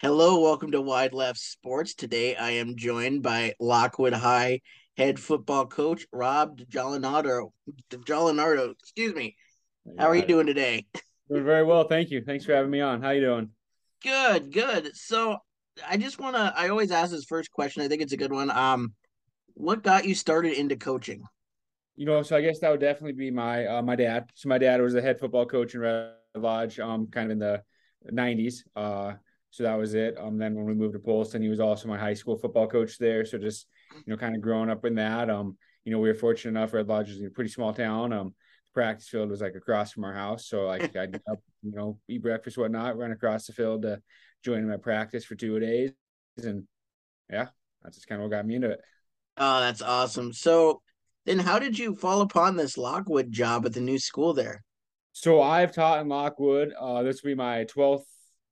Hello, welcome to Wide Left Sports. Today I am joined by Lockwood High head football coach Rob DiGianardo. DiGiallonardo, excuse me. How are you doing today? Doing very well, thank you. Thanks for having me on. How are you doing? Good, good. So I just want to. I always ask this first question. I think it's a good one. Um, what got you started into coaching? You know, so I guess that would definitely be my uh, my dad. So my dad was the head football coach in Red Lodge, um, kind of in the '90s. Uh, so that was it. Um, then when we moved to Polson, he was also my high school football coach there. So just you know, kind of growing up in that. Um, you know, we were fortunate enough. Red Lodge is a pretty small town. Um, the practice field was like across from our house, so like I'd up, you know, eat breakfast, whatnot, run across the field to join my practice for two days, and yeah, that's just kind of what got me into it. Oh, that's awesome. So then, how did you fall upon this Lockwood job at the new school there? So I've taught in Lockwood. Uh, this will be my twelfth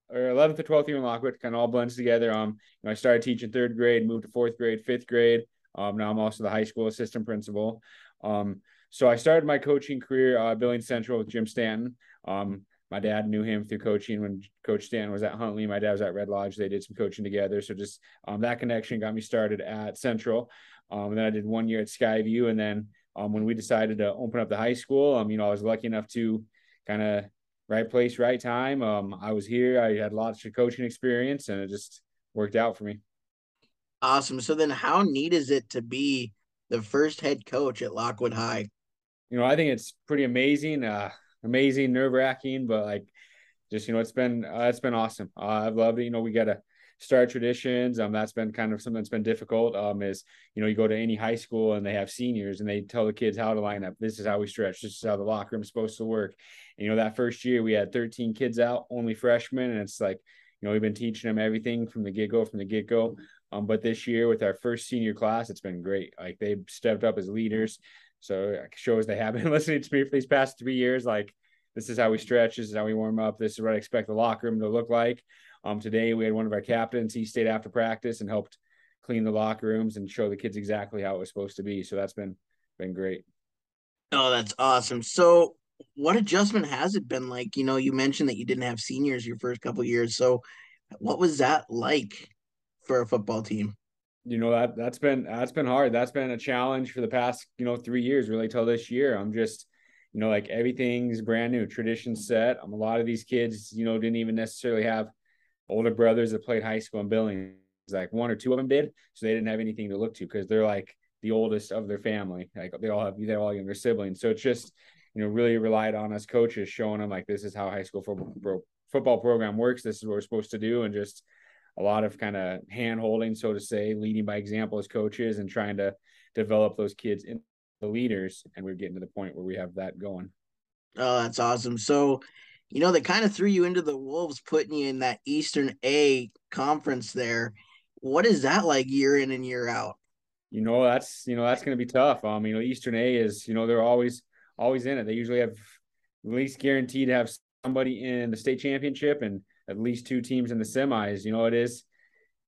or 11th or 12th year in Lockwood, kind of all blends together. Um, you know, I started teaching third grade, moved to fourth grade, fifth grade. Um, now I'm also the high school assistant principal. Um, so I started my coaching career uh, Billings Central with Jim Stanton. Um, my dad knew him through coaching when Coach Stanton was at Huntley. My dad was at Red Lodge. They did some coaching together. So just um, that connection got me started at Central. Um, and then I did one year at Skyview. And then um, when we decided to open up the high school, um, you know, I was lucky enough to kind of right place, right time. Um, I was here. I had lots of coaching experience, and it just worked out for me. Awesome. So then, how neat is it to be the first head coach at Lockwood High? You know, I think it's pretty amazing. Uh, amazing, nerve wracking, but like, just you know, it's been uh, it's been awesome. Uh, I've loved it. You know, we got to start traditions. Um, that's been kind of something that's been difficult. Um, is you know, you go to any high school and they have seniors and they tell the kids how to line up. This is how we stretch. This is how the locker room is supposed to work And, you know, that first year we had 13 kids out, only freshmen, and it's like, you know, we've been teaching them everything from the get go, from the get go. Um, but this year with our first senior class, it's been great. Like they've stepped up as leaders. So it shows they have been listening to me for these past three years. Like this is how we stretch. This is how we warm up. This is what I expect the locker room to look like. Um, today we had one of our captains. He stayed after practice and helped clean the locker rooms and show the kids exactly how it was supposed to be. So that's been been great. Oh, that's awesome. So what adjustment has it been like? You know, you mentioned that you didn't have seniors your first couple years. So what was that like for a football team? You know, that that's been that's been hard. That's been a challenge for the past, you know, three years, really till this year. I'm just, you know, like everything's brand new, tradition set. Um, a lot of these kids, you know, didn't even necessarily have older brothers that played high school in Billings. Like one or two of them did, so they didn't have anything to look to because they're like the oldest of their family. Like they all have they're all younger siblings. So it's just you know, really relied on us coaches showing them like this is how high school football football program works. This is what we're supposed to do, and just a lot of kind of hand holding, so to say, leading by example as coaches and trying to develop those kids into leaders. And we're getting to the point where we have that going. Oh, that's awesome. So, you know, they kind of threw you into the Wolves, putting you in that Eastern A conference there. What is that like year in and year out? You know, that's you know, that's gonna be tough. Um, you know, Eastern A is, you know, they're always always in it. They usually have at least guaranteed to have somebody in the state championship and at least two teams in the semis. You know, it is.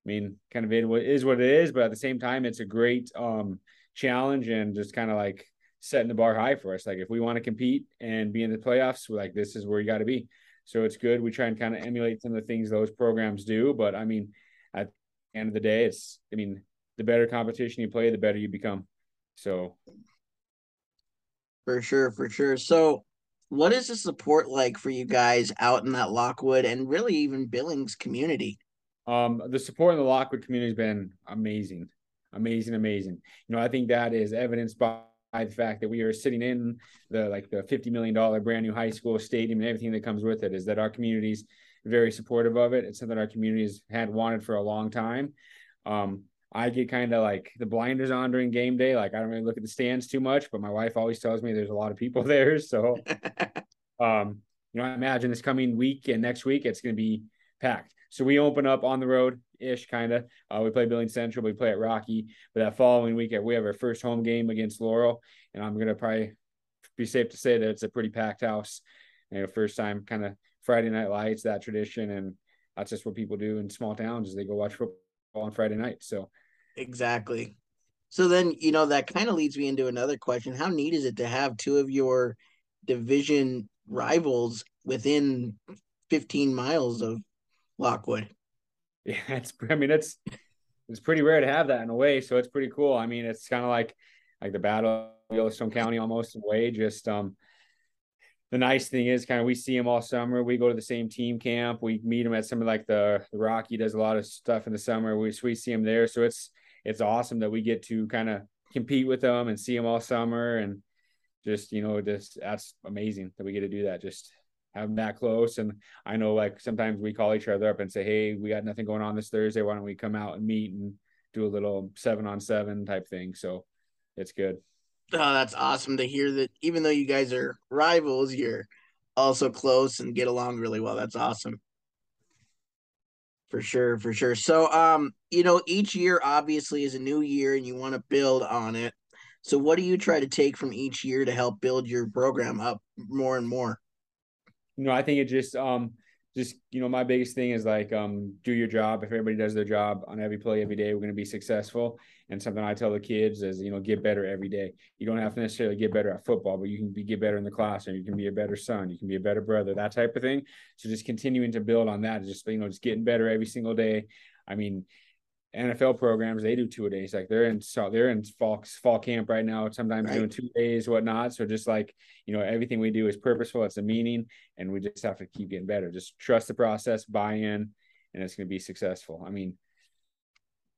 I mean, kind of it is what it is, but at the same time, it's a great um, challenge and just kind of like setting the bar high for us. Like if we want to compete and be in the playoffs, like this is where you got to be. So it's good. We try and kind of emulate some of the things those programs do. But I mean, at the end of the day, it's I mean, the better competition you play, the better you become. So for sure, for sure. So, what is the support like for you guys out in that Lockwood and really even Billings community? Um, the support in the Lockwood community has been amazing, amazing, amazing. You know, I think that is evidenced by the fact that we are sitting in the like the fifty million dollar brand new high school stadium and everything that comes with it. Is that our community's very supportive of it? It's something our communities had wanted for a long time. Um, I get kind of like the blinders on during game day. Like I don't really look at the stands too much, but my wife always tells me there's a lot of people there. So, um, you know, I imagine this coming week and next week it's going to be packed. So we open up on the road ish, kind of. Uh, we play Billings Central, we play at Rocky, but that following week we have our first home game against Laurel, and I'm gonna probably be safe to say that it's a pretty packed house. You know, first time kind of Friday night lights, that tradition, and that's just what people do in small towns is they go watch football on Friday night. So exactly. So then, you know, that kind of leads me into another question. How neat is it to have two of your division rivals within 15 miles of Lockwood? Yeah, it's. I mean, it's it's pretty rare to have that in a way. So it's pretty cool. I mean, it's kind of like like the battle of Yellowstone County almost in a way. Just um, the nice thing is kind of we see them all summer. We go to the same team camp. We meet them at some of like the, the Rocky does a lot of stuff in the summer. We we see them there. So it's it's awesome that we get to kind of compete with them and see them all summer and just you know just that's amazing that we get to do that. Just have them that close. And I know like sometimes we call each other up and say, hey, we got nothing going on this Thursday. Why don't we come out and meet and do a little seven on seven type thing? So it's good. Oh, that's awesome to hear that even though you guys are rivals, you're also close and get along really well. That's awesome. For sure, for sure. So um, you know, each year obviously is a new year and you want to build on it. So what do you try to take from each year to help build your program up more and more? You know, I think it just um just you know my biggest thing is like um do your job. If everybody does their job on every play every day we're going to be successful. And something i tell the kids is you know get better every day. You don't have to necessarily get better at football but you can be get better in the classroom. You can be a better son. You can be a better brother that type of thing. So just continuing to build on that just you know just getting better every single day. I mean NFL programs, they do two a days. Like they're in so they're in fall fall camp right now, sometimes right. doing two days, whatnot. So just like, you know, everything we do is purposeful, it's a meaning, and we just have to keep getting better. Just trust the process, buy in, and it's gonna be successful. I mean,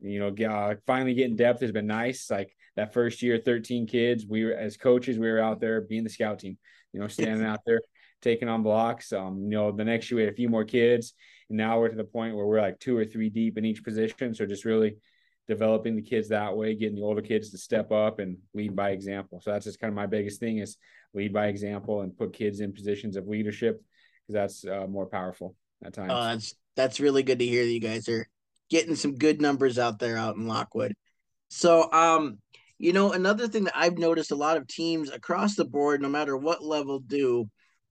you know, uh, finally getting depth has been nice. Like that first year, 13 kids, we were as coaches, we were out there being the scout team, you know, standing out there taking on blocks. Um, you know, the next year we had a few more kids now we're to the point where we're like two or three deep in each position. So just really developing the kids that way, getting the older kids to step up and lead by example. So that's just kind of my biggest thing is lead by example and put kids in positions of leadership because that's uh, more powerful at times. Oh, that's that's really good to hear that you guys are getting some good numbers out there out in Lockwood. So, um, you know, another thing that I've noticed a lot of teams across the board, no matter what level, do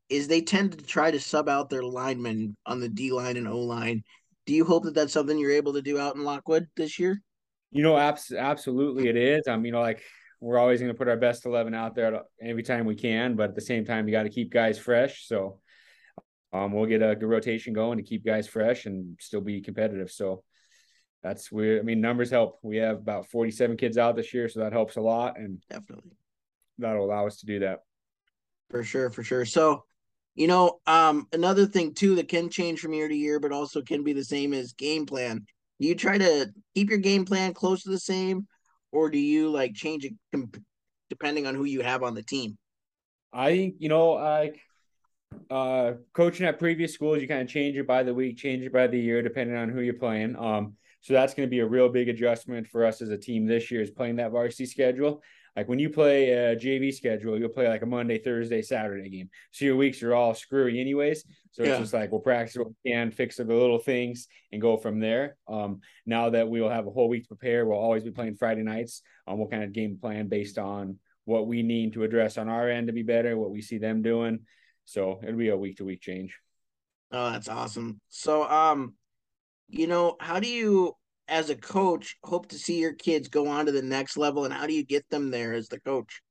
is they tend to try to sub out their linemen on the D line and O line. Do you hope that that's something you're able to do out in Lockwood this year? You know, abs- absolutely it is. I'm, you know, like we're always going to put our best 11 out there every time we can, but at the same time, you got to keep guys fresh. So um, we'll get a good rotation going to keep guys fresh and still be competitive. So that's where, I mean, numbers help. We have about 47 kids out this year, so that helps a lot. And definitely that'll allow us to do that. For sure, for sure. So, you know, um, another thing too that can change from year to year, but also can be the same as game plan. Do you try to keep your game plan close to the same, or do you like change it comp- depending on who you have on the team? I think you know, like uh, coaching at previous schools, you kind of change it by the week, change it by the year, depending on who you're playing. Um, so that's going to be a real big adjustment for us as a team this year is playing that varsity schedule like when you play a JV schedule, you'll play like a Monday, Thursday, Saturday game. So your weeks are all screwy anyways. So yeah. it's just like we'll practice what we can, fix the little things, and go from there. Um, now that we'll have a whole week to prepare, we'll always be playing Friday nights. Um, we'll kind of game plan based on what we need to address on our end to be better, what we see them doing. So it'll be a week to week change. Oh, that's awesome. So, um, you know, how do you as a coach hope to see your kids go on to the next level and how do you get them there as the coach?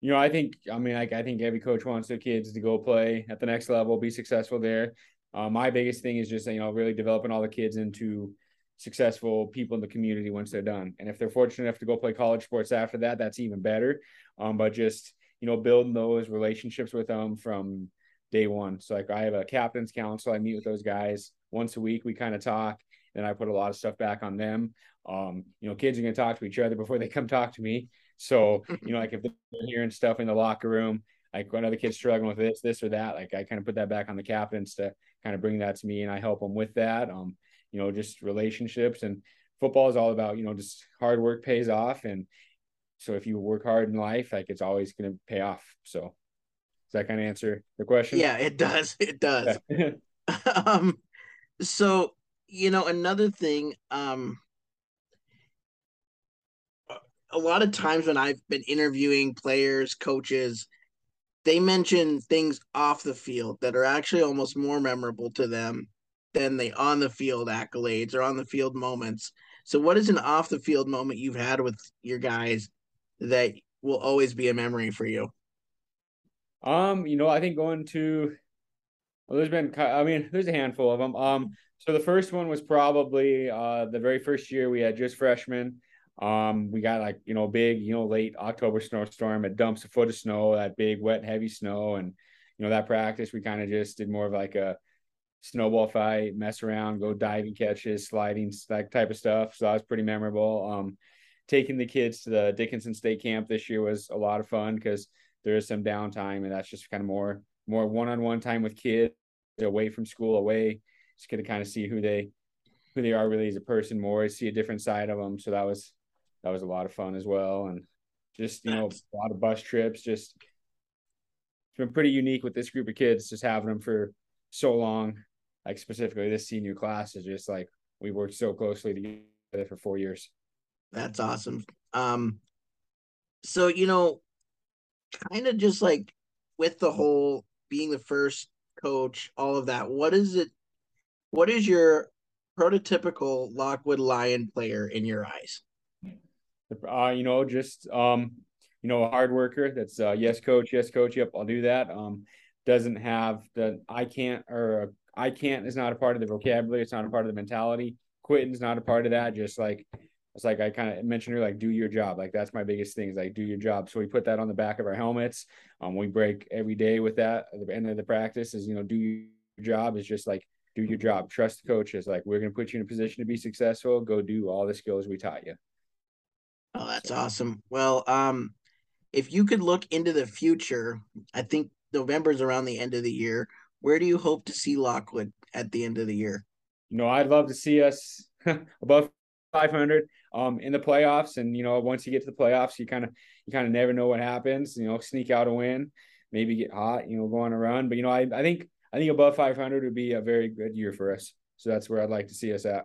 You know i think i mean like i think every coach wants their kids to go play at the next level be successful there. Uh, my biggest thing is just you know really developing all the kids into successful people in the community once they're done. And if they're fortunate enough to go play college sports after that that's even better. Um, but just you know building those relationships with them from day one. So like i have a captain's council. I meet with those guys once a week. We kind of talk then I put a lot of stuff back on them. Um, you know, kids are going to talk to each other before they come talk to me. So, you know, like if they're hearing stuff in the locker room, like when other kids struggling with this, this or that, like I kind of put that back on the captains to kind of bring that to me and I help them with that. Um, you know, just relationships and football is all about, you know, just hard work pays off. And so if you work hard in life, like it's always going to pay off. So does that kind of answer the question? Yeah, it does. It does. um, so you know, another thing, um, a lot of times when I've been interviewing players, coaches, they mention things off the field that are actually almost more memorable to them than the on the field accolades or on the field moments. So, what is an off the field moment you've had with your guys that will always be a memory for you? Um, you know, I think going to well, there's been I mean, there's a handful of them. Um, So the first one was probably uh, the very first year we had just freshmen. Um, we got like you know big you know late October snowstorm. It dumps a foot of snow, that big wet heavy snow, and you know that practice we kind of just did more of like a snowball fight, mess around, go diving catches, sliding, that type of stuff. So that was pretty memorable. Um, taking the kids to the Dickinson State Camp this year was a lot of fun because there is some downtime, and that's just kind of more more one on one time with kids away from school, away. Just get to kind of see who they who they are really as a person more, see a different side of them. So that was that was a lot of fun as well, and just you know a lot of bus trips. Just it's been pretty unique with this group of kids, just having them for so long. Like specifically this senior class is just like we worked so closely together for four years. That's awesome. Um, so you know, kind of just like with the whole being the first coach, all of that. What is it? What is your prototypical Lockwood Lion player in your eyes? Uh, you know, just um, you know, a hard worker. That's uh, yes, coach, yes, coach. Yep, I'll do that. Um, doesn't have the I can't or I can't is not a part of the vocabulary. It's not a part of the mentality. Quitting is not a part of that. Just like it's like I kind of mentioned earlier, like do your job. Like that's my biggest thing is like do your job. So we put that on the back of our helmets. Um, we break every day with that. At the end of the practice is you know do your job is just like do your job. Trust the coaches. Like we're gonna put you in a position to be successful. Go do all the skills we taught you. Oh, that's awesome. Well, um, if you could look into the future, I think November's around the end of the year. Where do you hope to see Lockwood at the end of the year? You know, I'd love to see us above 500 um in the playoffs and you know once you get to the playoffs you kind of you kind of never know what happens you know sneak out a win maybe get hot you know go on a run but you know I, I think i think above 500 would be a very good year for us. So that's where i'd like to see us at.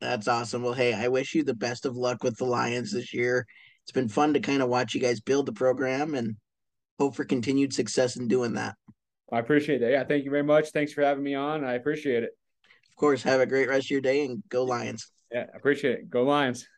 That's awesome. Well hey i wish you the best of luck with the lions this year. It's been fun to kind of watch you guys build the program and hope for continued success in doing that. I appreciate that. Yeah thank you very much. Thanks for having me on. I appreciate it. Of course. Have a great rest of your day and go lions. Yeah, I appreciate it. Go Lions.